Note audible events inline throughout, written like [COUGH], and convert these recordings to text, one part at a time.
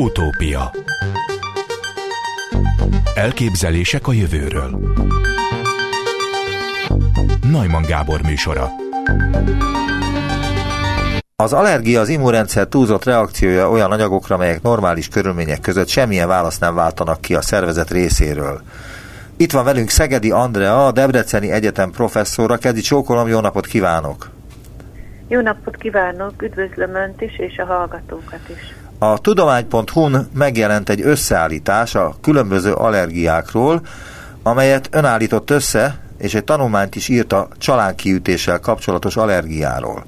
Utópia Elképzelések a jövőről Najman Gábor műsora Az allergia az immunrendszer túlzott reakciója olyan anyagokra, melyek normális körülmények között semmilyen választ nem váltanak ki a szervezet részéről. Itt van velünk Szegedi Andrea, a Debreceni Egyetem professzora. Kezdi csókolom, jó napot kívánok! Jó napot kívánok, üdvözlöm Önt is, és a hallgatókat is. A tudomány.hu-n megjelent egy összeállítás a különböző allergiákról, amelyet ön állított össze, és egy tanulmányt is írt a csalánkiütéssel kapcsolatos allergiáról.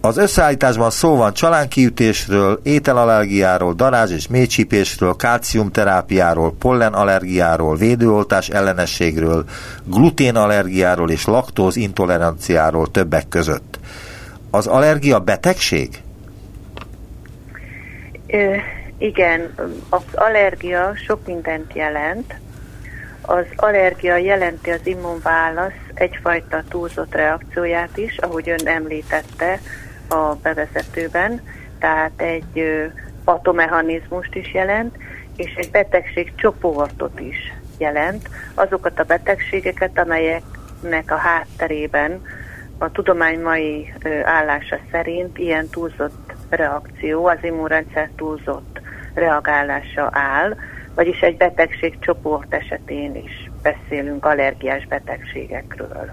Az összeállításban szó van csalánkiütésről, ételallergiáról, darázs és mélycsípésről, kálciumterápiáról, pollenallergiáról, védőoltás ellenességről, gluténallergiáról és laktóz intoleranciáról többek között. Az allergia betegség? Igen, az allergia sok mindent jelent. Az allergia jelenti az immunválasz egyfajta túlzott reakcióját is, ahogy ön említette a bevezetőben, tehát egy patomechanizmust is jelent, és egy betegség csoportot is jelent. Azokat a betegségeket, amelyeknek a hátterében a tudomány mai állása szerint ilyen túlzott reakció, az immunrendszer túlzott reagálása áll, vagyis egy betegség csoport esetén is beszélünk allergiás betegségekről.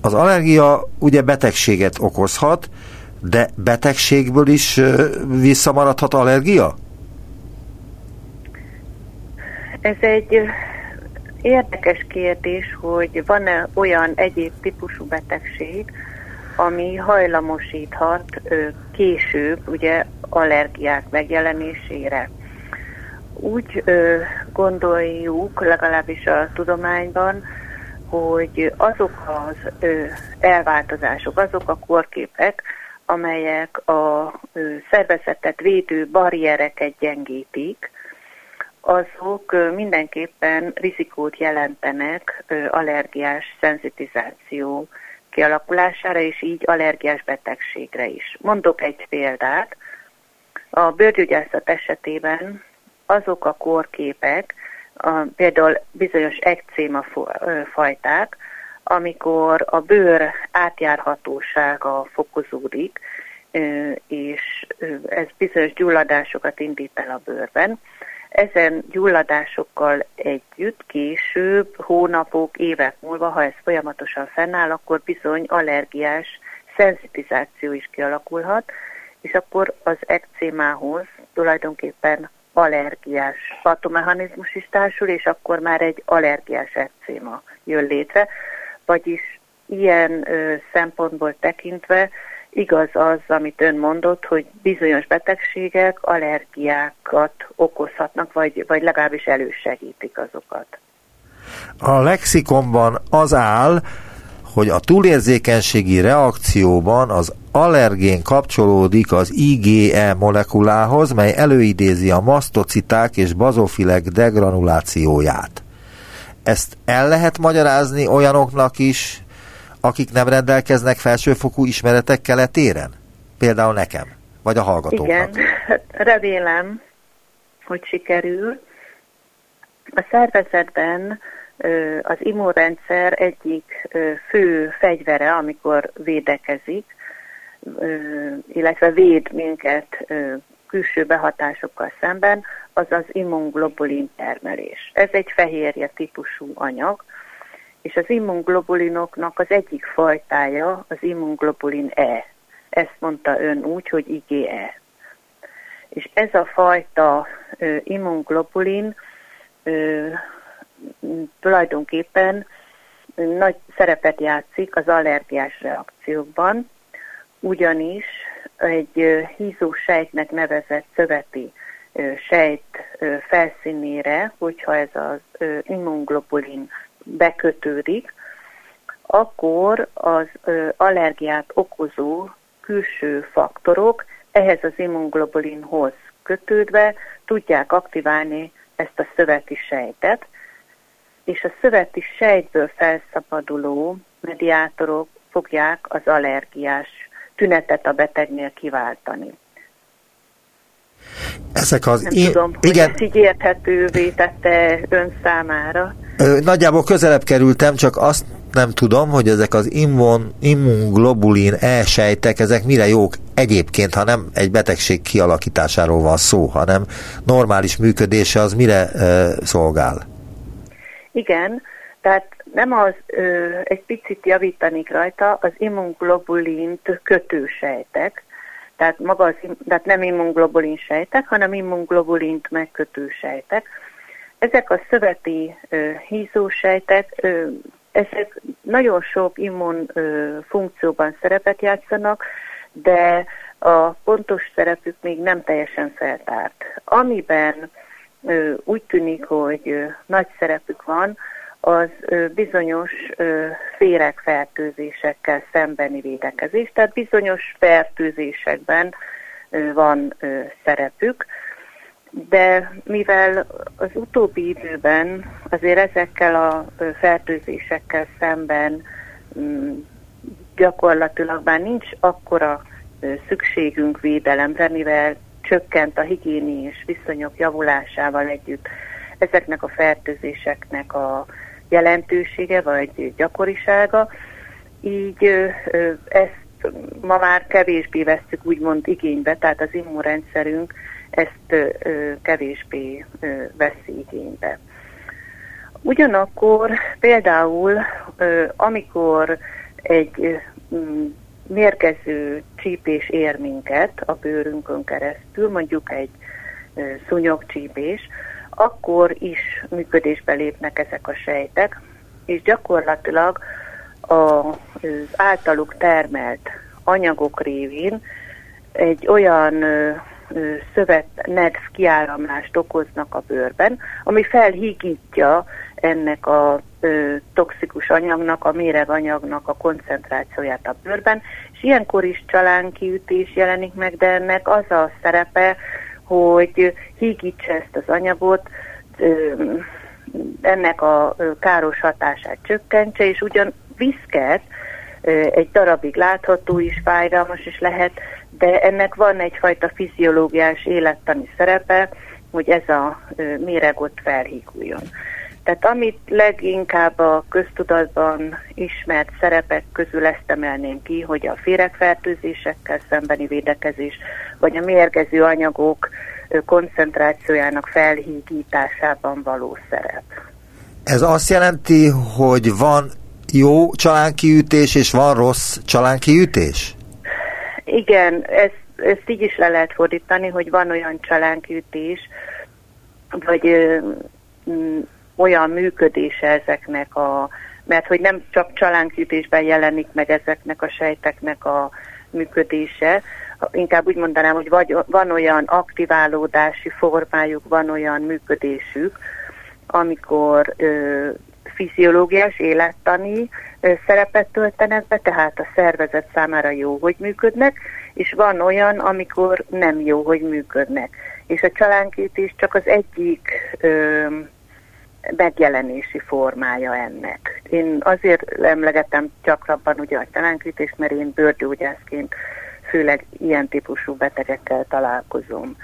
Az allergia ugye betegséget okozhat, de betegségből is visszamaradhat allergia? Ez egy érdekes kérdés, hogy van-e olyan egyéb típusú betegség, ami hajlamosíthat később ugye allergiák megjelenésére. Úgy gondoljuk, legalábbis a tudományban, hogy azok az elváltozások, azok a korképek, amelyek a szervezetet védő barriereket gyengítik, azok mindenképpen rizikót jelentenek allergiás szenzitizáció kialakulására, és így allergiás betegségre is. Mondok egy példát. A bőrgyógyászat esetében azok a kórképek, a, például bizonyos ekcéma fajták, amikor a bőr átjárhatósága fokozódik, és ez bizonyos gyulladásokat indít el a bőrben, ezen gyulladásokkal együtt később, hónapok, évek múlva, ha ez folyamatosan fennáll, akkor bizony allergiás szenzitizáció is kialakulhat, és akkor az ekcémához tulajdonképpen allergiás patomechanizmus is társul, és akkor már egy allergiás ekcéma jön létre. Vagyis ilyen ö, szempontból tekintve Igaz az, amit ön mondott, hogy bizonyos betegségek allergiákat okozhatnak, vagy, vagy legalábbis elősegítik azokat. A lexikonban az áll, hogy a túlérzékenységi reakcióban az allergén kapcsolódik az IgE molekulához, mely előidézi a masztociták és bazofilek degranulációját. Ezt el lehet magyarázni olyanoknak is, akik nem rendelkeznek felsőfokú ismeretek keletéren? Például nekem, vagy a hallgatóknak. Igen, [LAUGHS] remélem, hogy sikerül. A szervezetben az immunrendszer egyik fő fegyvere, amikor védekezik, illetve véd minket külső behatásokkal szemben, az az immunglobulin termelés. Ez egy fehérje típusú anyag, és az immunglobulinoknak az egyik fajtája az immunglobulin E. Ezt mondta ön úgy, hogy IgE. És ez a fajta immunglobulin tulajdonképpen nagy szerepet játszik az allergiás reakciókban, ugyanis egy hízó sejtnek nevezett szöveti sejt felszínére, hogyha ez az immunglobulin bekötődik, akkor az allergiát okozó külső faktorok ehhez az immunglobulinhoz kötődve tudják aktiválni ezt a szöveti sejtet, és a szöveti sejtből felszabaduló mediátorok fogják az allergiás tünetet a betegnél kiváltani. Ezek az... Nem én, tudom, igen. hogy ezt így érthetővé tette ön számára. Nagyjából közelebb kerültem, csak azt nem tudom, hogy ezek az immun, immunglobulin E-sejtek, ezek mire jók egyébként, ha nem egy betegség kialakításáról van szó, hanem normális működése az mire e, szolgál? Igen, tehát nem az, ö, egy picit javítanik rajta, az immunglobulint kötősejtek, tehát, maga az, tehát nem immunglobulin sejtek, hanem immunglobulint megkötő sejtek. Ezek a szöveti ö, hízósejtek, ezek nagyon sok immun funkcióban szerepet játszanak, de a pontos szerepük még nem teljesen feltárt. Amiben úgy tűnik, hogy nagy szerepük van, az bizonyos féregfertőzésekkel szembeni védekezés, tehát bizonyos fertőzésekben van szerepük, de mivel az utóbbi időben azért ezekkel a fertőzésekkel szemben mm, gyakorlatilag már nincs akkora szükségünk védelemre, mivel csökkent a higiéniés viszonyok javulásával együtt ezeknek a fertőzéseknek a jelentősége vagy gyakorisága, így ezt ma már kevésbé vesztük úgymond igénybe, tehát az immunrendszerünk ezt kevésbé veszi igénybe. Ugyanakkor például, amikor egy mérgező csípés ér minket a bőrünkön keresztül, mondjuk egy szúnyogcsípés, akkor is működésbe lépnek ezek a sejtek, és gyakorlatilag az általuk termelt anyagok révén egy olyan szövet nedv kiáramlást okoznak a bőrben, ami felhígítja ennek a ö, toxikus anyagnak, a méreganyagnak a koncentrációját a bőrben, és ilyenkor is csalánkiütés jelenik meg, de ennek az a szerepe, hogy hígítsa ezt az anyagot, ennek a káros hatását csökkentse, és ugyan viszket egy darabig látható is, fájdalmas is lehet, de ennek van egyfajta fiziológiás élettani szerepe, hogy ez a méreg ott felhíguljon. Tehát amit leginkább a köztudatban ismert szerepek közül ezt emelném ki, hogy a féregfertőzésekkel szembeni védekezés, vagy a mérgező anyagok koncentrációjának felhígításában való szerep. Ez azt jelenti, hogy van jó csalánkiütés, és van rossz csalánkiütés? Igen, ezt, ezt így is le lehet fordítani, hogy van olyan csalánkiütés, vagy olyan működése ezeknek a, mert hogy nem csak csalánkütésben jelenik meg ezeknek a sejteknek a működése, inkább úgy mondanám, hogy vagy, van olyan aktiválódási formájuk, van olyan működésük, amikor ö, fiziológiás, élettani ö, szerepet töltenek be, tehát a szervezet számára jó, hogy működnek, és van olyan, amikor nem jó, hogy működnek. És a csalánkítés csak az egyik ö, megjelenési formája ennek. Én azért emlegetem gyakrabban ugye a talánkítést, mert én bőrgyógyászként főleg ilyen típusú betegekkel találkozom.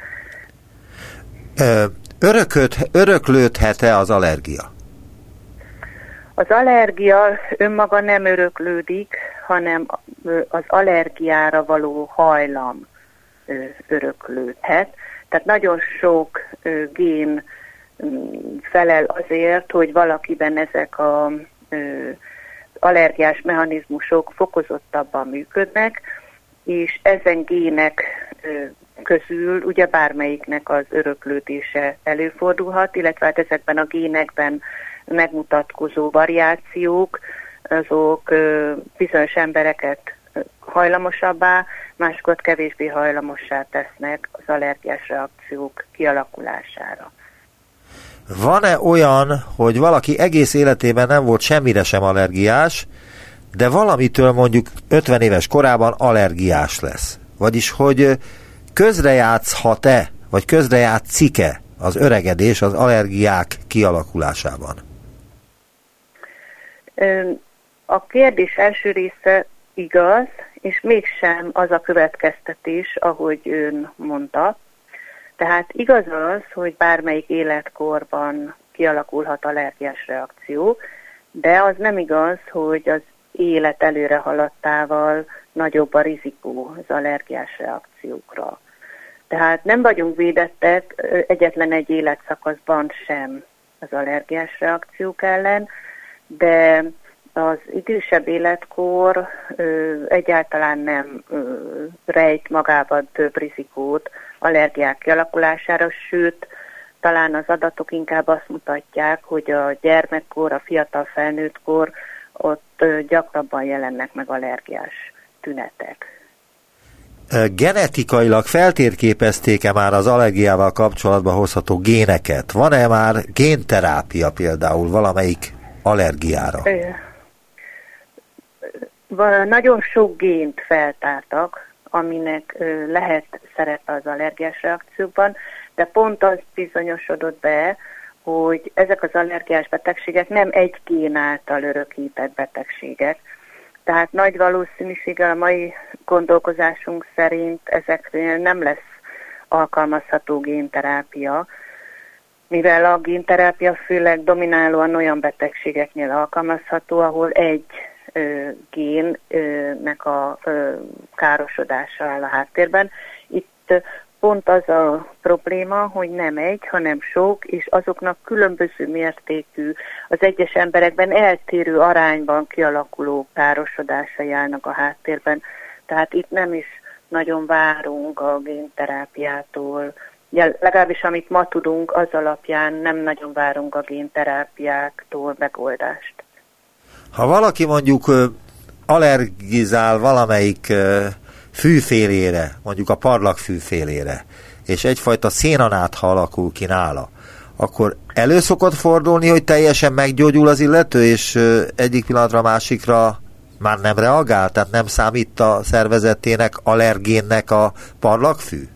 Örököt, öröklődhet-e az allergia? Az allergia önmaga nem öröklődik, hanem az allergiára való hajlam öröklődhet. Tehát nagyon sok gén felel azért, hogy valakiben ezek a allergiás mechanizmusok fokozottabban működnek, és ezen gének közül ugye bármelyiknek az öröklődése előfordulhat, illetve hát ezekben a génekben megmutatkozó variációk, azok bizonyos embereket hajlamosabbá, másokat kevésbé hajlamossá tesznek az allergiás reakciók kialakulására. Van-e olyan, hogy valaki egész életében nem volt semmire sem allergiás, de valamitől mondjuk 50 éves korában allergiás lesz? Vagyis, hogy közrejátszhat-e, vagy közrejátszik-e az öregedés az allergiák kialakulásában? A kérdés első része igaz, és mégsem az a következtetés, ahogy ön mondta, Tehát igaz az, hogy bármelyik életkorban kialakulhat allergiás reakció, de az nem igaz, hogy az élet előre haladtával nagyobb a rizikó az allergiás reakciókra. Tehát nem vagyunk védettek egyetlen egy életszakaszban sem az allergiás reakciók ellen, de az idősebb életkor ö, egyáltalán nem ö, rejt magában több rizikót allergiák kialakulására, sőt, talán az adatok inkább azt mutatják, hogy a gyermekkor, a fiatal felnőttkor ott gyakrabban jelennek meg allergiás tünetek. Genetikailag feltérképezték-e már az allergiával kapcsolatban hozható géneket? Van-e már génterápia például valamelyik allergiára? Nagyon sok gént feltártak, aminek lehet szerepe az allergiás reakcióban, de pont az bizonyosodott be, hogy ezek az allergiás betegségek nem egy gén által örökített betegségek. Tehát nagy valószínűséggel a mai gondolkozásunk szerint ezeknél nem lesz alkalmazható génterápia, mivel a génterápia főleg dominálóan olyan betegségeknél alkalmazható, ahol egy génnek a károsodása áll a háttérben. Itt pont az a probléma, hogy nem egy, hanem sok, és azoknak különböző mértékű, az egyes emberekben eltérő arányban kialakuló károsodásai állnak a háttérben. Tehát itt nem is nagyon várunk a génterápiától, Ja, legalábbis amit ma tudunk, az alapján nem nagyon várunk a génterápiáktól megoldást. Ha valaki mondjuk allergizál valamelyik fűfélére, mondjuk a parlag fűfélére, és egyfajta szénanátha alakul ki nála, akkor elő szokott fordulni, hogy teljesen meggyógyul az illető, és egyik pillanatra másikra már nem reagál, tehát nem számít a szervezetének allergénnek a parlagfű?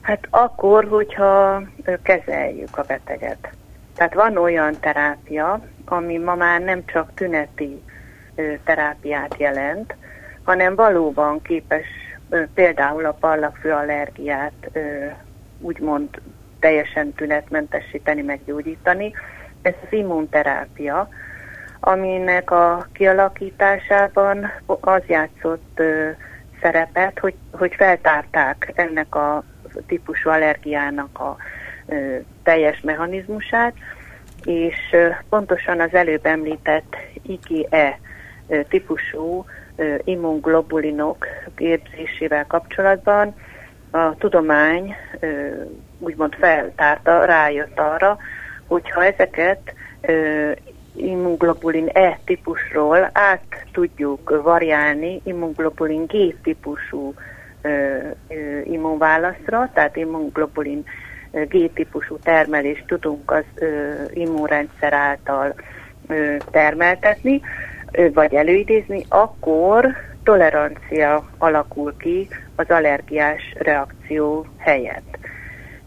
Hát akkor, hogyha kezeljük a beteget. Tehát van olyan terápia, ami ma már nem csak tüneti terápiát jelent, hanem valóban képes például a parlagfő allergiát úgymond teljesen tünetmentesíteni, meggyógyítani. Ez az immunterápia, aminek a kialakításában az játszott szerepet, hogy, hogy feltárták ennek a típusú allergiának a teljes mechanizmusát, és pontosan az előbb említett IgE típusú immunglobulinok képzésével kapcsolatban a tudomány úgymond feltárta, rájött arra, hogyha ezeket immunglobulin E típusról át tudjuk variálni immunglobulin G típusú immunválaszra, tehát immunglobulin G-típusú termelést tudunk az immunrendszer által termeltetni, vagy előidézni, akkor tolerancia alakul ki az allergiás reakció helyett.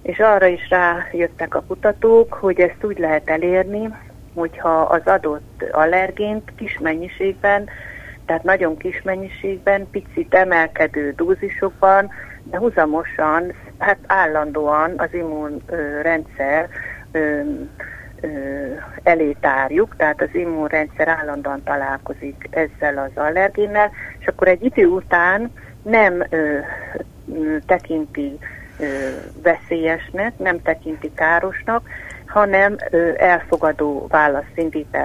És arra is rájöttek a kutatók, hogy ezt úgy lehet elérni, hogyha az adott allergént kis mennyiségben, tehát nagyon kis mennyiségben, picit emelkedő dózisokban, de huzamosan, hát állandóan az immunrendszer elé tárjuk, tehát az immunrendszer állandóan találkozik ezzel az allergénnel, és akkor egy idő után nem ö, tekinti ö, veszélyesnek, nem tekinti károsnak, hanem ö, elfogadó választ indít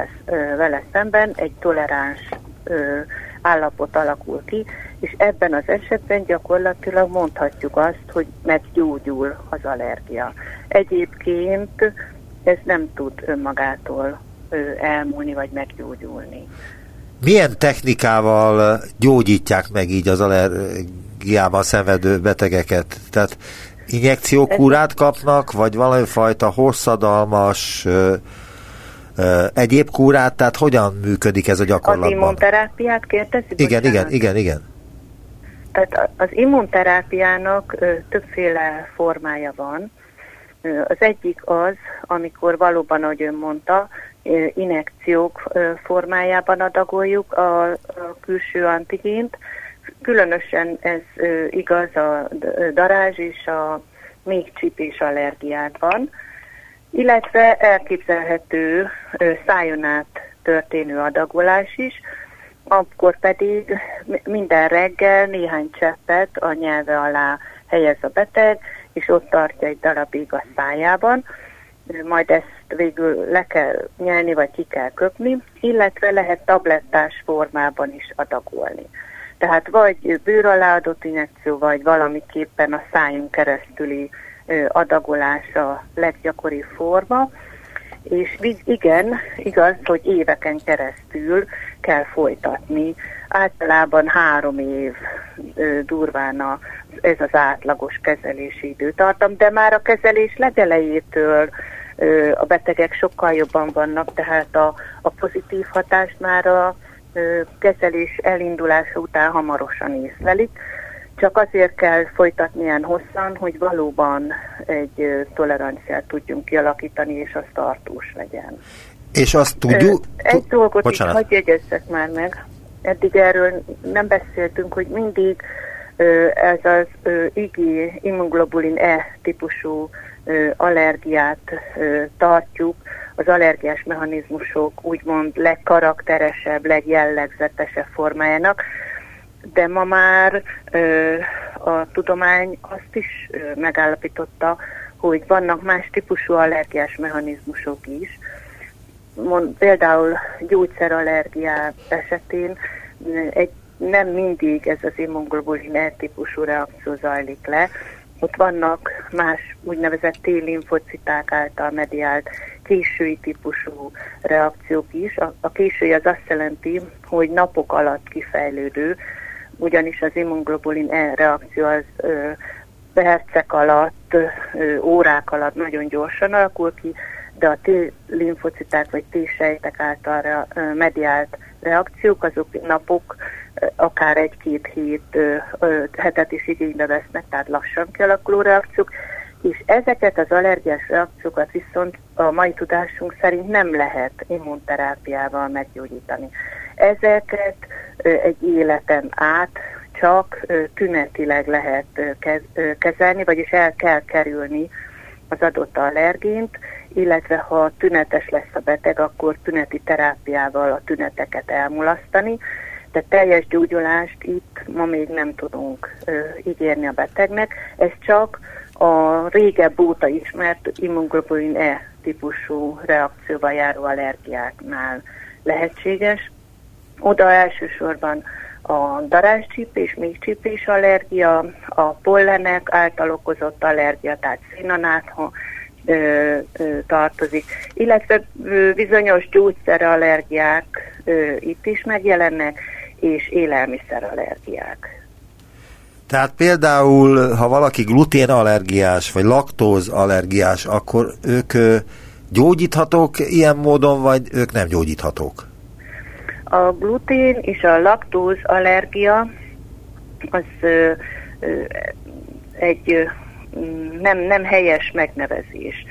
vele szemben, egy toleráns ö, állapot alakul ki, és ebben az esetben gyakorlatilag mondhatjuk azt, hogy meggyógyul az allergia. Egyébként ez nem tud önmagától elmúlni vagy meggyógyulni. Milyen technikával gyógyítják meg így az allergiával szenvedő betegeket? Tehát injekciókúrát kapnak, vagy valami fajta hosszadalmas egyéb kúrát, tehát hogyan működik ez a gyakorlatban? Az immunterápiát kérdezi? Igen, igen, igen, igen. Tehát az immunterápiának többféle formája van. Az egyik az, amikor valóban, ahogy ön mondta, inekciók formájában adagoljuk a, külső antigént. Különösen ez igaz a darázs és a még csipés allergiád van, illetve elképzelhető szájon át történő adagolás is, akkor pedig minden reggel néhány cseppet a nyelve alá helyez a beteg, és ott tartja egy darabig a szájában, majd ezt végül le kell nyelni, vagy ki kell köpni, illetve lehet tablettás formában is adagolni. Tehát vagy bőr alá adott injekció, vagy valamiképpen a szájunk keresztüli adagolás a leggyakori forma, és igen, igaz, hogy éveken keresztül kell folytatni. Általában három év durván a, ez az átlagos kezelési időtartam, de már a kezelés legelejétől a betegek sokkal jobban vannak, tehát a, a pozitív hatást már a kezelés elindulása után hamarosan észlelik. Csak azért kell folytatni ilyen hosszan, hogy valóban egy toleranciát tudjunk kialakítani, és az tartós legyen. És azt tudjuk... Egy dolgot Bocsánat. itt hagyj jegyezzek már meg. Eddig erről nem beszéltünk, hogy mindig ez az IgI, immunoglobulin E típusú allergiát tartjuk az allergiás mechanizmusok úgymond legkarakteresebb, legjellegzetesebb formájának, de ma már a tudomány azt is megállapította, hogy vannak más típusú allergiás mechanizmusok is. Mond, például gyógyszerallergiá esetén egy, nem mindig ez az immunoglobulin E típusú reakció zajlik le, ott vannak más úgynevezett T-linfociták által mediált késői típusú reakciók is. A, a késői az azt jelenti, hogy napok alatt kifejlődő, ugyanis az immunglobulin E reakció az ö, percek alatt, ö, órák alatt nagyon gyorsan alakul ki, de a T-linfociták vagy T-sejtek által ö, mediált reakciók, azok napok akár egy-két hét, hetet is igénybe vesznek, tehát lassan kialakuló reakciók, és ezeket az allergiás reakciókat viszont a mai tudásunk szerint nem lehet immunterápiával meggyógyítani. Ezeket egy életen át csak tünetileg lehet kezelni, vagyis el kell kerülni az adott allergént, illetve ha tünetes lesz a beteg, akkor tüneti terápiával a tüneteket elmulasztani, de teljes gyógyulást itt ma még nem tudunk ö, ígérni a betegnek. Ez csak a régebb óta ismert immunoglobulin E típusú reakcióval járó allergiáknál lehetséges. Oda elsősorban a daráscsípés, mégcsípés allergia, a pollenek által okozott allergia, tehát színanátha tartozik, illetve bizonyos gyógyszerallergiák itt is megjelennek, és élelmiszerallergiák. Tehát például, ha valaki gluténallergiás, vagy laktózallergiás, akkor ők gyógyíthatók ilyen módon, vagy ők nem gyógyíthatók? A glutén és a laktóz allergia az ö, ö, egy ö, nem, nem helyes megnevezés.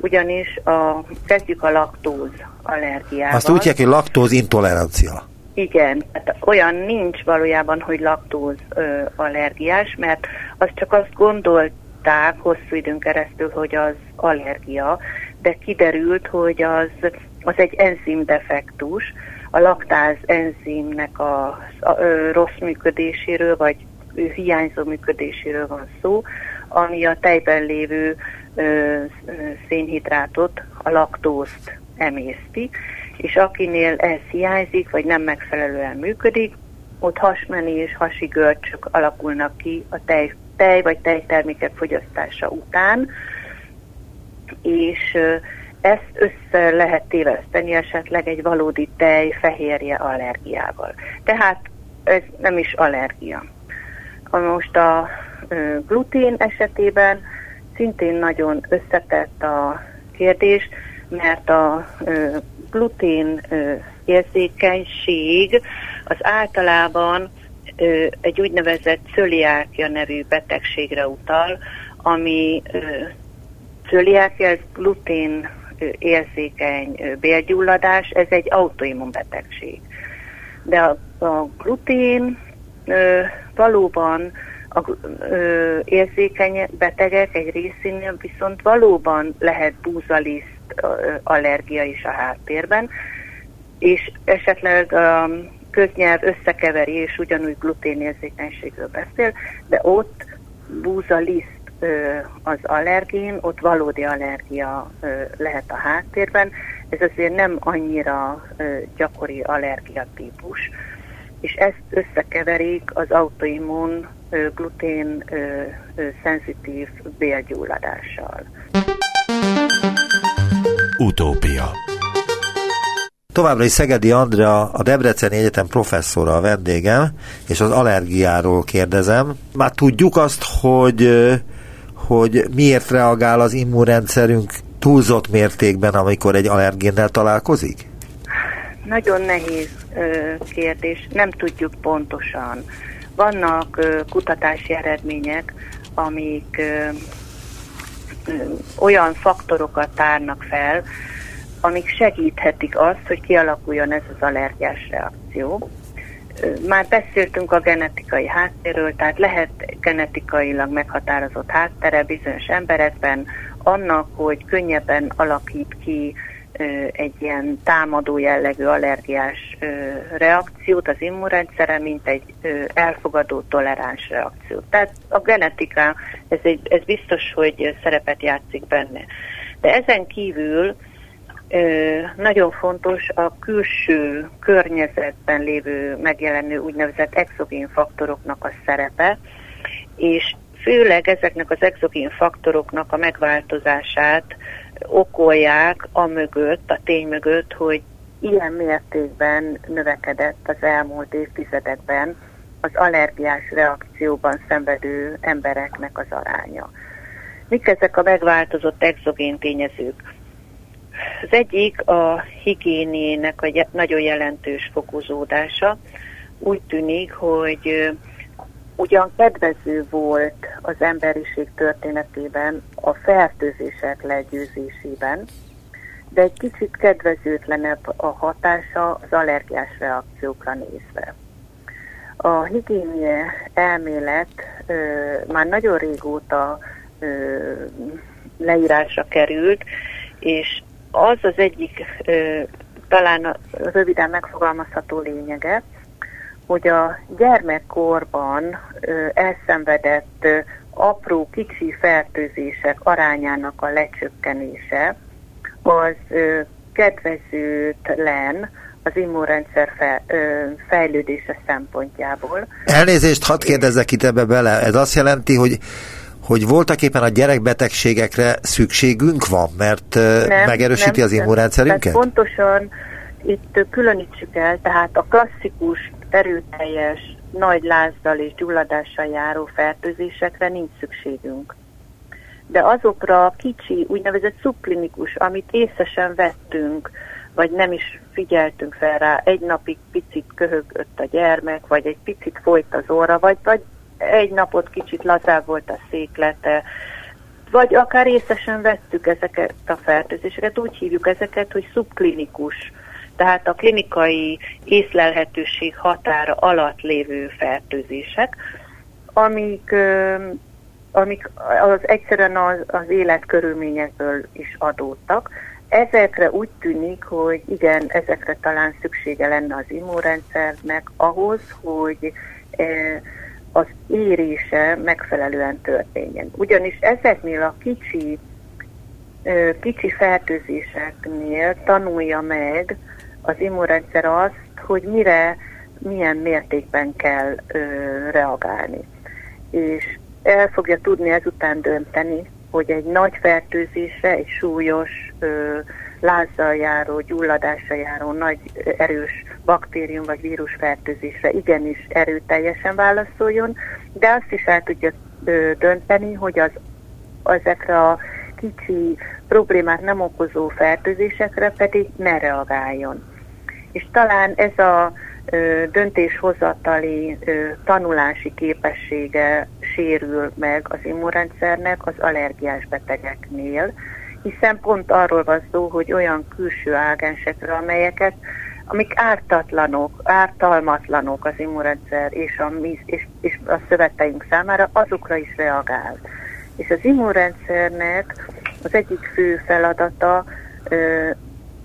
Ugyanis a, kezdjük a laktóz allergiával. Azt úgy hívják, hogy laktóz intolerancia. Igen, tehát olyan nincs valójában, hogy laktóz ö, allergiás, mert azt csak azt gondolták hosszú időn keresztül, hogy az allergia, de kiderült, hogy az, az egy enzimdefektus, a laktáz enzimnek a, a, a rossz működéséről, vagy hiányzó működéséről van szó, ami a tejben lévő ö, szénhidrátot, a laktózt emészti, és akinél ez hiányzik, vagy nem megfelelően működik, ott hasmeni és hasi görcsök alakulnak ki a tej, tej vagy tejtermékek fogyasztása után, és ezt össze lehet téveszteni esetleg egy valódi tej fehérje allergiával. Tehát ez nem is allergia. Most a glutén esetében szintén nagyon összetett a kérdés, mert a glutén érzékenység az általában egy úgynevezett cöliákia nevű betegségre utal, ami cöliákia, ez glutén érzékeny bélgyulladás, ez egy autoimmun betegség. De a, a glutén valóban A ö, érzékeny betegek egy részénél viszont valóban lehet búzaliszt allergia is a háttérben, és esetleg a köznyelv összekeveri, és ugyanúgy gluténérzékenységről beszél, de ott búzaliszt az allergén, ott valódi allergia lehet a háttérben. Ez azért nem annyira gyakori allergia típus, és ezt összekeverik az autoimmun glutén szenzitív bélgyulladással. Utópia Továbbra is Szegedi Andrea, a Debreceni Egyetem professzora a vendégem, és az allergiáról kérdezem. Már tudjuk azt, hogy, hogy miért reagál az immunrendszerünk túlzott mértékben, amikor egy allergénnel találkozik? Nagyon nehéz kérdés, nem tudjuk pontosan. Vannak kutatási eredmények, amik olyan faktorokat tárnak fel, amik segíthetik azt, hogy kialakuljon ez az allergiás reakció. Már beszéltünk a genetikai háttérről, tehát lehet genetikailag meghatározott háttere bizonyos emberekben annak, hogy könnyebben alakít ki egy ilyen támadó jellegű allergiás reakciót az immunrendszere, mint egy elfogadó, toleráns reakciót. Tehát a genetika, ez, egy, ez biztos, hogy szerepet játszik benne. De ezen kívül nagyon fontos a külső környezetben lévő megjelenő úgynevezett exogén faktoroknak a szerepe, és főleg ezeknek az exogén faktoroknak a megváltozását okolják a mögött, a tény mögött, hogy ilyen mértékben növekedett az elmúlt évtizedekben az allergiás reakcióban szenvedő embereknek az aránya. Mik ezek a megváltozott exogén tényezők? Az egyik a higiénének a nagyon jelentős fokozódása. Úgy tűnik, hogy ugyan kedvező volt az emberiség történetében a fertőzések legyőzésében, de egy kicsit kedvezőtlenebb a hatása az allergiás reakciókra nézve. A higiénie elmélet ö, már nagyon régóta ö, leírásra került, és az az egyik talán röviden megfogalmazható lényege, hogy a gyermekkorban ö, elszenvedett apró, kicsi fertőzések arányának a lecsökkenése az kedvezőtlen az immunrendszer fejlődése szempontjából. Elnézést, hadd kérdezzek itt ebbe bele. Ez azt jelenti, hogy hogy voltak éppen a gyerekbetegségekre szükségünk van, mert nem, megerősíti nem, az immunrendszerünket? Pontosan itt különítsük el, tehát a klasszikus, erőteljes, nagy lázzal és gyulladással járó fertőzésekre nincs szükségünk. De azokra a kicsi, úgynevezett szubklinikus, amit észesen vettünk, vagy nem is figyeltünk fel rá, egy napig picit köhögött a gyermek, vagy egy picit folyt az óra, vagy, vagy egy napot kicsit lazább volt a széklete, vagy akár részesen vettük ezeket a fertőzéseket, úgy hívjuk ezeket, hogy szubklinikus, tehát a klinikai észlelhetőség határa alatt lévő fertőzések, amik, amik az egyszerűen az, az életkörülményekből is adódtak. Ezekre úgy tűnik, hogy igen, ezekre talán szüksége lenne az immunrendszernek ahhoz, hogy az érése megfelelően történjen. Ugyanis ezeknél a kicsi, kicsi fertőzéseknél tanulja meg az immunrendszer azt, hogy mire, milyen mértékben kell reagálni. És el fogja tudni ezután dönteni, hogy egy nagy fertőzésre, egy súlyos, ö, lázzal járó, gyulladással járó, nagy erős baktérium vagy vírusfertőzésre igenis erőteljesen válaszoljon, de azt is el tudja dönteni, hogy az, ezekre a kicsi problémát nem okozó fertőzésekre pedig ne reagáljon. És talán ez a ö, döntéshozatali ö, tanulási képessége sérül meg az immunrendszernek az allergiás betegeknél, hiszen pont arról van szó, hogy olyan külső ágensekre, amelyeket amik ártatlanok, ártalmatlanok az immunrendszer és a, mi, és, és a szöveteink számára, azokra is reagál. És az immunrendszernek az egyik fő feladata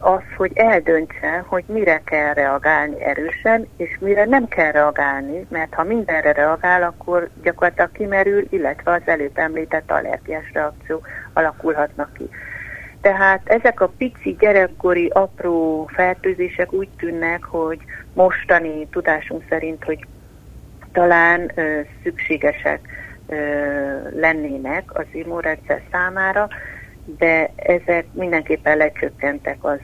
az, hogy eldöntse, hogy mire kell reagálni erősen, és mire nem kell reagálni, mert ha mindenre reagál, akkor gyakorlatilag kimerül, illetve az előbb említett allergiás reakció alakulhatnak ki. Tehát ezek a pici gyerekkori apró fertőzések úgy tűnnek, hogy mostani tudásunk szerint, hogy talán ö, szükségesek ö, lennének az immunrendszer számára, de ezek mindenképpen lecsökkentek az,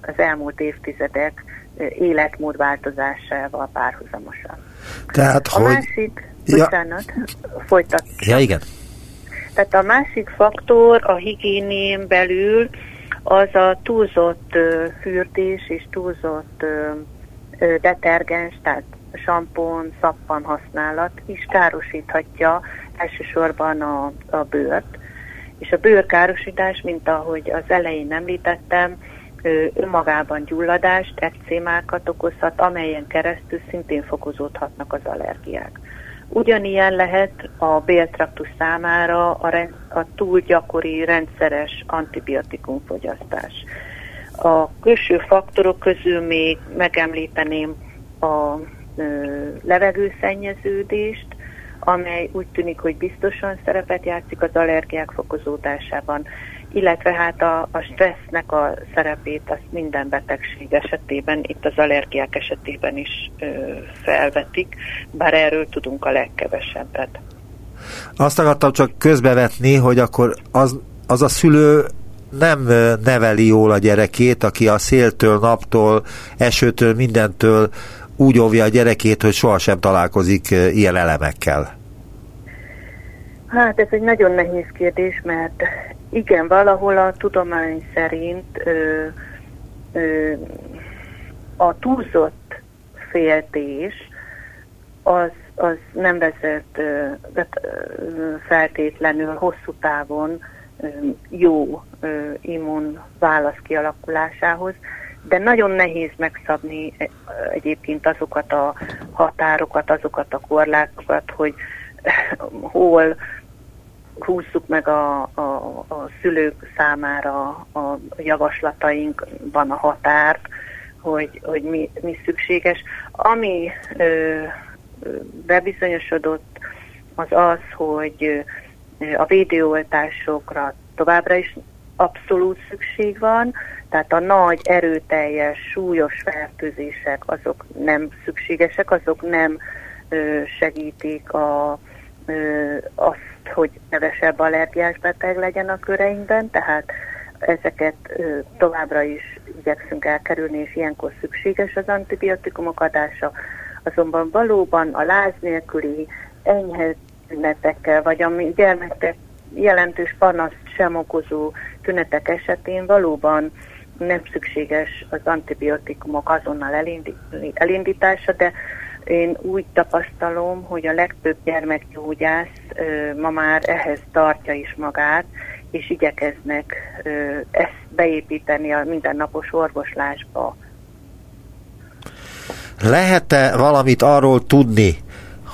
az elmúlt évtizedek életmód változásával párhuzamosan. Tehát, a hogy... másik, ja. bocsánat, folytat. Ja, igen. Tehát a másik faktor a higiénén belül az a túlzott fürdés és túlzott detergens, tehát sampon, szappan használat is károsíthatja elsősorban a, a bőrt, és a bőrkárosítás, mint ahogy az elején említettem, önmagában gyulladást, eczémákat okozhat, amelyen keresztül szintén fokozódhatnak az allergiák. Ugyanilyen lehet a béltraktus számára a, rend, a túl gyakori rendszeres antibiotikumfogyasztás. A külső faktorok közül még megemlíteném a ö, levegőszennyeződést, amely úgy tűnik, hogy biztosan szerepet játszik az allergiák fokozódásában, illetve hát a, a stressznek a szerepét azt minden betegség esetében, itt az allergiák esetében is ö, felvetik, bár erről tudunk a legkevesebbet. Azt akartam csak közbevetni, hogy akkor az, az a szülő nem neveli jól a gyerekét, aki a széltől, naptól, esőtől, mindentől úgy óvja a gyerekét, hogy sohasem találkozik ilyen elemekkel? Hát ez egy nagyon nehéz kérdés, mert igen, valahol a tudomány szerint ö, ö, a túlzott féltés az, az nem vezet ö, feltétlenül hosszú távon ö, jó ö, immun válasz kialakulásához, de nagyon nehéz megszabni e, egyébként azokat a határokat, azokat a korlátokat, hogy hol húzzuk meg a, a, a szülők számára a javaslatainkban a határt, hogy, hogy mi, mi szükséges. Ami ö, bebizonyosodott, az az, hogy a védőoltásokra továbbra is abszolút szükség van, tehát a nagy, erőteljes, súlyos fertőzések azok nem szükségesek, azok nem ö, segítik a, ö, azt, hogy kevesebb allergiás beteg legyen a köreinkben, tehát ezeket ö, továbbra is igyekszünk elkerülni, és ilyenkor szükséges az antibiotikumok adása. Azonban valóban a láz nélküli enyhe tünetekkel, vagy ami gyermekek jelentős panaszt sem okozó tünetek esetén valóban nem szükséges az antibiotikumok azonnal elindítása, de én úgy tapasztalom, hogy a legtöbb gyermekgyógyász ma már ehhez tartja is magát, és igyekeznek ezt beépíteni a mindennapos orvoslásba. Lehet-e valamit arról tudni,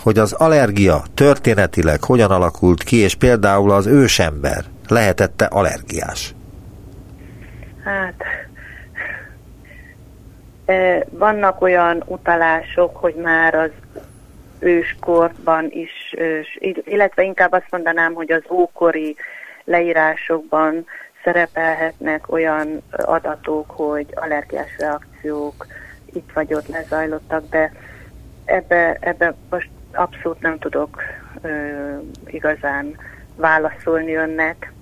hogy az allergia történetileg hogyan alakult ki, és például az ősember lehetette allergiás? Hát vannak olyan utalások, hogy már az őskorban is, illetve inkább azt mondanám, hogy az ókori leírásokban szerepelhetnek olyan adatok, hogy allergiás reakciók itt vagy ott lezajlottak, de ebbe, ebbe most abszolút nem tudok ö, igazán válaszolni önnek,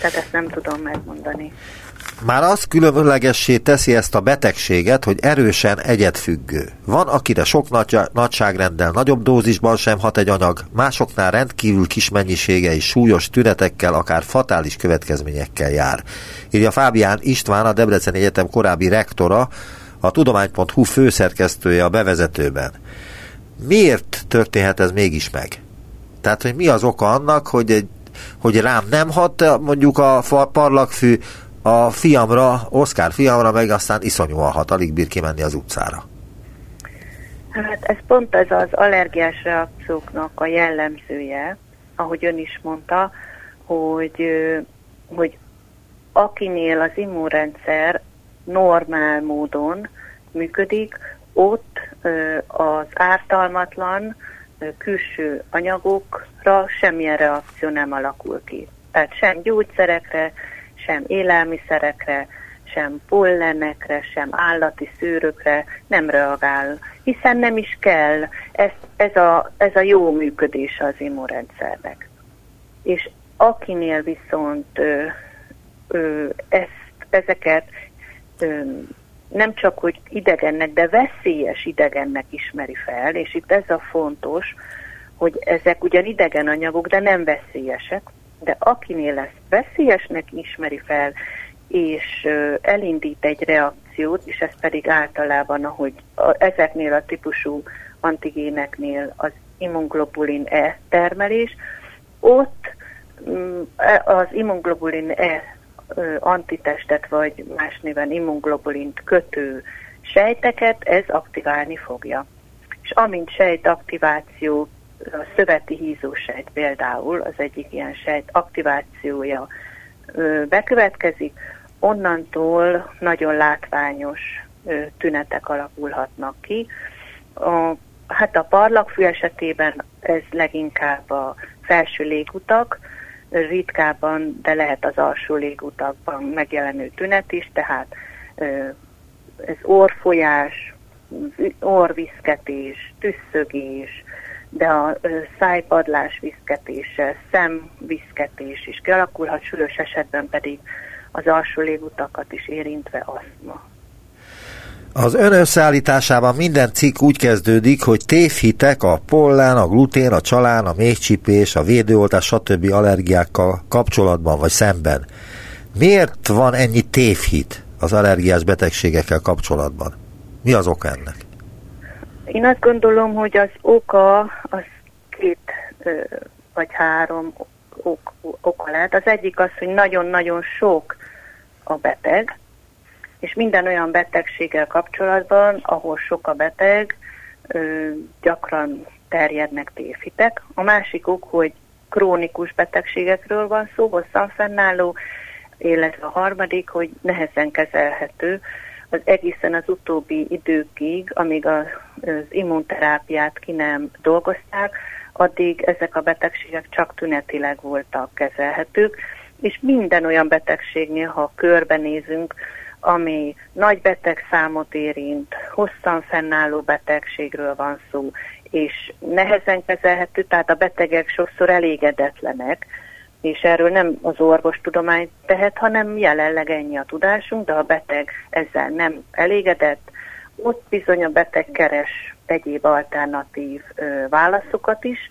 tehát ezt nem tudom megmondani. Már az különlegessé teszi ezt a betegséget, hogy erősen egyetfüggő. Van, akire sok nagy, nagyságrenddel nagyobb dózisban sem hat egy anyag, másoknál rendkívül kis mennyisége és súlyos tünetekkel, akár fatális következményekkel jár. Írja Fábián István, a Debrecen Egyetem korábbi rektora, a tudomány.hu főszerkesztője a bevezetőben. Miért történhet ez mégis meg? Tehát, hogy mi az oka annak, hogy, egy, hogy rám nem hat mondjuk a parlagfű, a fiamra, Oszkár fiamra meg aztán iszonyúan hat, alig bír kimenni az utcára. Hát ez pont ez az allergiás reakcióknak a jellemzője, ahogy ön is mondta, hogy, hogy akinél az immunrendszer normál módon működik, ott az ártalmatlan külső anyagokra semmilyen reakció nem alakul ki. Tehát sem gyógyszerekre, sem élelmiszerekre, sem pollenekre, sem állati szőrökre nem reagál, hiszen nem is kell. Ez, ez, a, ez a jó működése az immunrendszernek. És akinél viszont ö, ö, ezt, ezeket ö, nem csak, hogy idegennek, de veszélyes idegennek ismeri fel, és itt ez a fontos, hogy ezek ugyan idegen anyagok, de nem veszélyesek, de akinél ezt veszélyesnek ismeri fel, és elindít egy reakciót, és ez pedig általában, ahogy ezeknél a típusú antigéneknél az immunglobulin E termelés, ott mm, e, az immunglobulin E antitestet, vagy más néven immunglobulint kötő sejteket ez aktiválni fogja. És amint sejt aktiváció, a szöveti hízósejt például, az egyik ilyen sejt aktivációja bekövetkezik, onnantól nagyon látványos tünetek alakulhatnak ki. A, hát a parlagfű esetében ez leginkább a felső légutak, ritkában, de lehet az alsó légutakban megjelenő tünet is, tehát ez orfolyás, orviszketés, tüsszögés, de a szájpadlás viszketése, szemviszketés is kialakulhat, sűrűs esetben pedig az alsó légutakat is érintve aszma. Az ön összeállításában minden cikk úgy kezdődik, hogy tévhitek a pollán, a glutén, a csalán, a méhcsipés, a védőoltás, stb. allergiákkal kapcsolatban vagy szemben. Miért van ennyi tévhit az allergiás betegségekkel kapcsolatban? Mi az oka ennek? Én azt gondolom, hogy az oka az két vagy három ok, oka lehet. Az egyik az, hogy nagyon-nagyon sok a beteg, és minden olyan betegséggel kapcsolatban, ahol sok a beteg, gyakran terjednek tévhitek. A másik ok, hogy krónikus betegségekről van szó, hosszan fennálló, illetve a harmadik, hogy nehezen kezelhető, az egészen az utóbbi időkig, amíg az immunterápiát ki nem dolgozták, addig ezek a betegségek csak tünetileg voltak kezelhetők, és minden olyan betegségnél, ha körbenézünk, ami nagy betegszámot érint, hosszan fennálló betegségről van szó, és nehezen kezelhető, tehát a betegek sokszor elégedetlenek, és erről nem az orvostudomány tehet, hanem jelenleg ennyi a tudásunk, de a beteg ezzel nem elégedett, ott bizony a beteg keres egyéb alternatív ö, válaszokat is,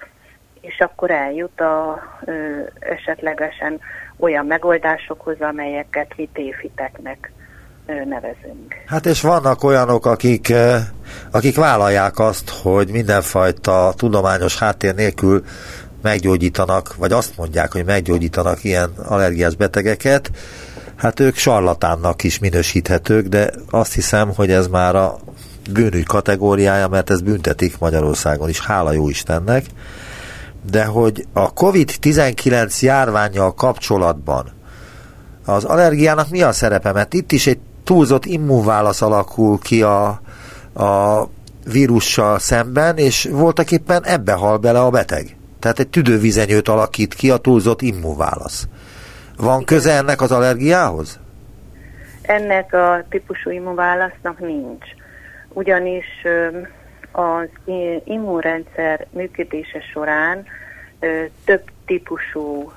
és akkor eljut a ö, esetlegesen olyan megoldásokhoz, amelyeket mi tévhiteknek nevezünk. Hát és vannak olyanok, akik, akik vállalják azt, hogy mindenfajta tudományos háttér nélkül meggyógyítanak, vagy azt mondják, hogy meggyógyítanak ilyen allergiás betegeket, hát ők sarlatánnak is minősíthetők, de azt hiszem, hogy ez már a bűnügy kategóriája, mert ez büntetik Magyarországon is, hála jó Istennek, de hogy a COVID-19 járványjal kapcsolatban az allergiának mi a szerepe? Mert itt is egy túlzott immunválasz alakul ki a, a vírussal szemben, és voltak éppen ebbe hal bele a beteg. Tehát egy tüdővizenyőt alakít ki a túlzott immunválasz. Van köze ennek az allergiához? Ennek a típusú immunválasznak nincs. Ugyanis az immunrendszer működése során több típusú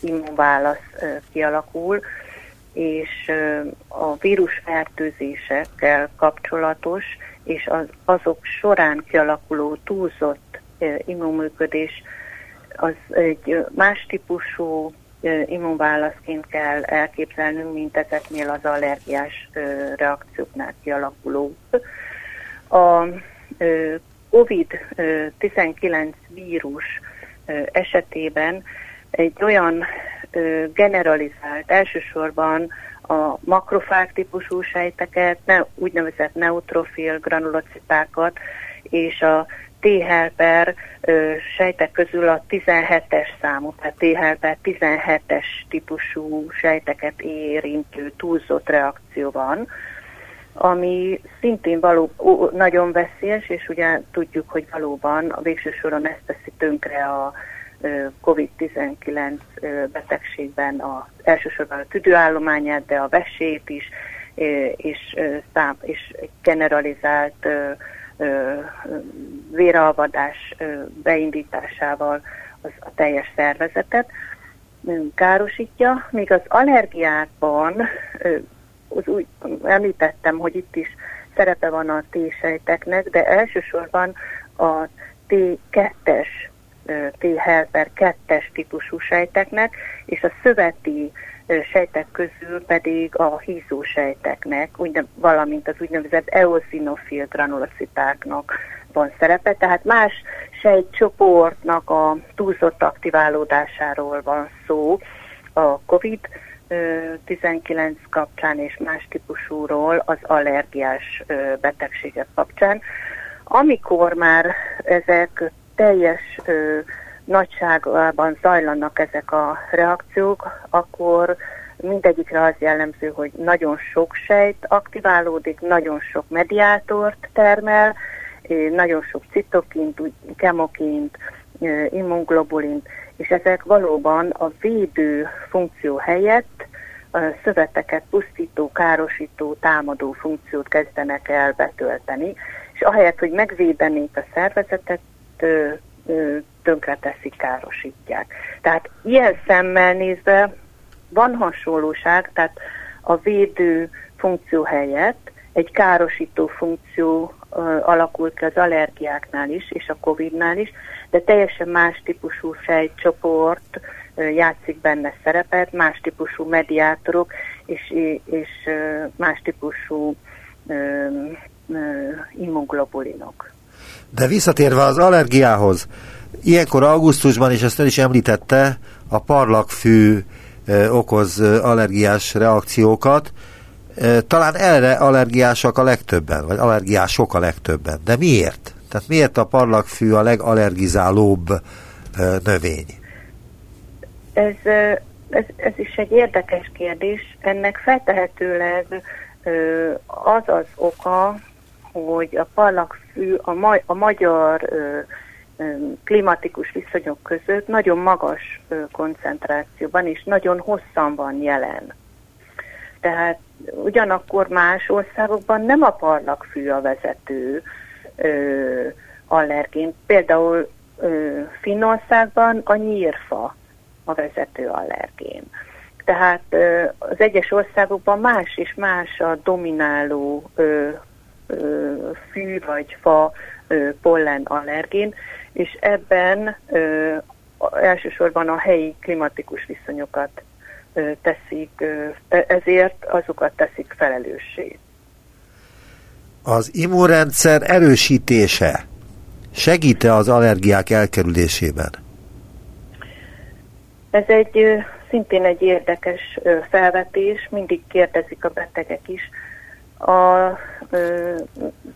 immunválasz kialakul, és a vírusfertőzésekkel kapcsolatos, és az, azok során kialakuló túlzott immunműködés az egy más típusú immunválaszként kell elképzelnünk, mint ezeknél az allergiás reakcióknál kialakuló. A COVID-19 vírus esetében egy olyan generalizált elsősorban a makrofág típusú sejteket, ne, úgynevezett neutrofil granulocitákat, és a T-helper sejtek közül a 17-es számú, tehát T-helper 17-es típusú sejteket érintő túlzott reakció van, ami szintén való, ó, nagyon veszélyes, és ugye tudjuk, hogy valóban a végső soron ezt teszi tönkre a COVID-19 betegségben a, elsősorban a tüdőállományát, de a vesét is, és, szám, és generalizált véralvadás beindításával az a teljes szervezetet károsítja, míg az allergiákban az úgy említettem, hogy itt is szerepe van a T-sejteknek, de elsősorban a T2-es, T-helper 2-es típusú sejteknek, és a szöveti sejtek közül pedig a hízó sejteknek, valamint az úgynevezett eosinofil granulocitáknak van szerepe, tehát más sejtcsoportnak a túlzott aktiválódásáról van szó a COVID 19 kapcsán és más típusúról az allergiás betegségek kapcsán. Amikor már ezek teljes nagyságában zajlanak ezek a reakciók, akkor mindegyikre az jellemző, hogy nagyon sok sejt aktiválódik, nagyon sok mediátort termel, nagyon sok citokint, kemokint, immunglobulint, és ezek valóban a védő funkció helyett szöveteket pusztító, károsító, támadó funkciót kezdenek el betölteni, és ahelyett, hogy megvédenék a szervezetet, tönkreteszik, károsítják. Tehát ilyen szemmel nézve van hasonlóság, tehát a védő funkció helyett egy károsító funkció alakult ki az allergiáknál is, és a Covid-nál is, de teljesen más típusú sejtcsoport játszik benne szerepet, más típusú mediátorok, és, és más típusú immunglobulinok. De visszatérve az allergiához, ilyenkor augusztusban, és ezt el is említette, a parlagfű okoz allergiás reakciókat. Talán erre allergiásak a legtöbben, vagy allergiások a legtöbben. De miért? Tehát miért a parlagfű a legallergizálóbb növény? Ez, ez, ez is egy érdekes kérdés. Ennek feltehetőleg az az oka, hogy a parlagfű a, ma, a magyar klimatikus viszonyok között nagyon magas koncentrációban és nagyon hosszan van jelen. Tehát ugyanakkor más országokban nem a parlagfű a vezető ö, allergén. Például ö, Finnországban a nyírfa a vezető allergén. Tehát ö, az egyes országokban más és más a domináló ö, ö, fű vagy fa pollen allergén, és ebben elsősorban a helyi klimatikus viszonyokat teszik, ö, ezért azokat teszik felelőssé. Az immunrendszer erősítése segít-e az allergiák elkerülésében? Ez egy szintén egy érdekes felvetés, mindig kérdezik a betegek is. A,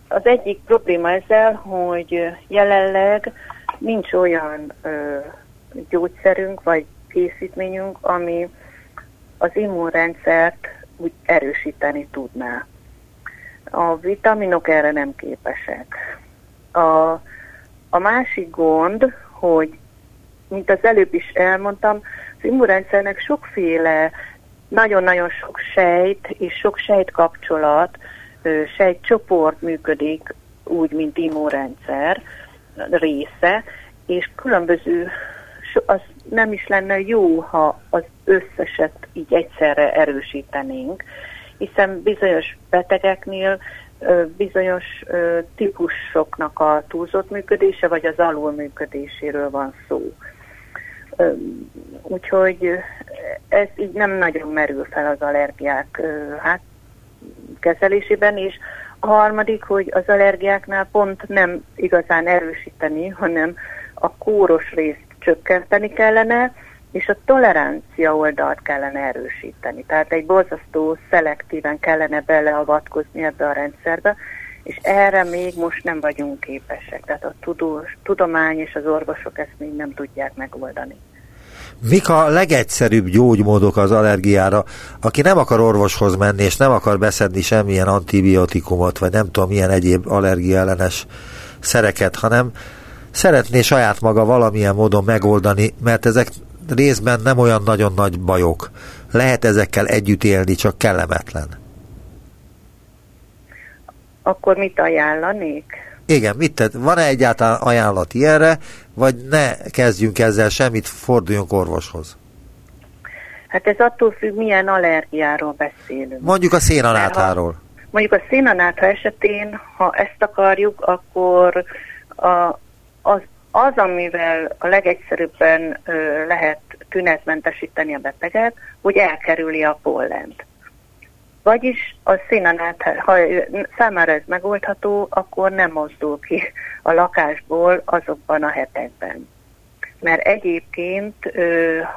az egyik probléma ezzel, hogy jelenleg nincs olyan gyógyszerünk vagy készítményünk, ami az immunrendszert úgy erősíteni tudná. A vitaminok erre nem képesek. A, a másik gond, hogy, mint az előbb is elmondtam, az immunrendszernek sokféle, nagyon-nagyon sok sejt és sok sejtkapcsolat, sejtcsoport működik úgy, mint immunrendszer része, és különböző, az nem is lenne jó, ha az összeset így egyszerre erősítenénk, hiszen bizonyos betegeknél bizonyos típusoknak a túlzott működése, vagy az alulműködéséről van szó. Úgyhogy ez így nem nagyon merül fel az allergiák hát, kezelésében, és a harmadik, hogy az allergiáknál pont nem igazán erősíteni, hanem a kóros részt csökkenteni kellene, és a tolerancia oldalt kellene erősíteni. Tehát egy borzasztó szelektíven kellene beleavatkozni ebbe a rendszerbe, és erre még most nem vagyunk képesek. Tehát a tudós, tudomány és az orvosok ezt még nem tudják megoldani. Mik a legegyszerűbb gyógymódok az allergiára? Aki nem akar orvoshoz menni, és nem akar beszedni semmilyen antibiotikumot, vagy nem tudom, milyen egyéb allergiellenes szereket, hanem szeretné saját maga valamilyen módon megoldani, mert ezek részben nem olyan nagyon nagy bajok. Lehet ezekkel együtt élni, csak kellemetlen. Akkor mit ajánlanék? Igen, mit tett? Van-e egyáltalán ajánlat ilyenre, vagy ne kezdjünk ezzel semmit, forduljunk orvoshoz? Hát ez attól függ, milyen allergiáról beszélünk. Mondjuk a szénanátháról. Mondjuk a szénanátha esetén, ha ezt akarjuk, akkor a, az, az, amivel a legegyszerűbben ö, lehet tünetmentesíteni a beteget, hogy elkerüli a pollent. Vagyis a szénanát, ha számára ez megoldható, akkor nem mozdul ki a lakásból azokban a hetekben. Mert egyébként,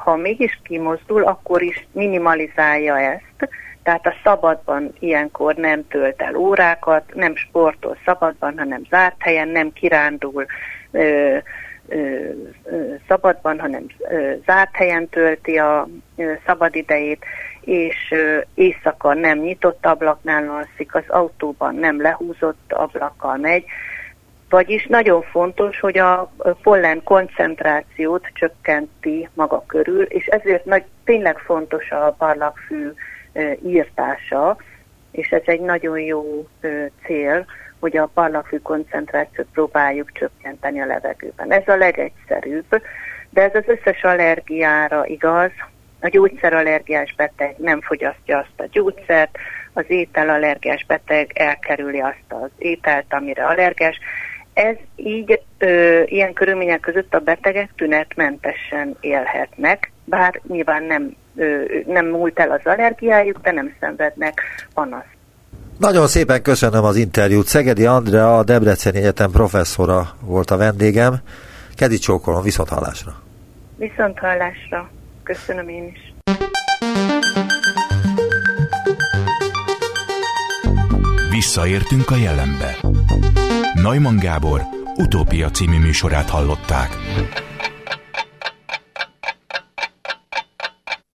ha mégis kimozdul, akkor is minimalizálja ezt, tehát a szabadban ilyenkor nem tölt el órákat, nem sportol szabadban, hanem zárt helyen, nem kirándul ö, ö, szabadban, hanem zárt helyen tölti a ö, szabadidejét, és éjszaka nem nyitott ablaknál alszik, az autóban nem lehúzott ablakkal megy, vagyis nagyon fontos, hogy a pollen koncentrációt csökkenti maga körül, és ezért nagy, tényleg fontos a parlagfű írtása, és ez egy nagyon jó cél, hogy a parlagfű koncentrációt próbáljuk csökkenteni a levegőben. Ez a legegyszerűbb, de ez az összes allergiára igaz, a gyógyszerallergiás beteg nem fogyasztja azt a gyógyszert, az ételallergiás beteg elkerüli azt az ételt, amire allergiás. Ez így, ö, ilyen körülmények között a betegek tünetmentesen élhetnek, bár nyilván nem, ö, nem múlt el az allergiájuk, de nem szenvednek panaszt. Nagyon szépen köszönöm az interjút. Szegedi Andrea, a Debreceni Egyetem professzora volt a vendégem. Kedi csókolom, viszont hallásra. Viszont hallásra. Köszönöm én is. Visszaértünk a jelenbe. Neumann Gábor utópia című műsorát hallották.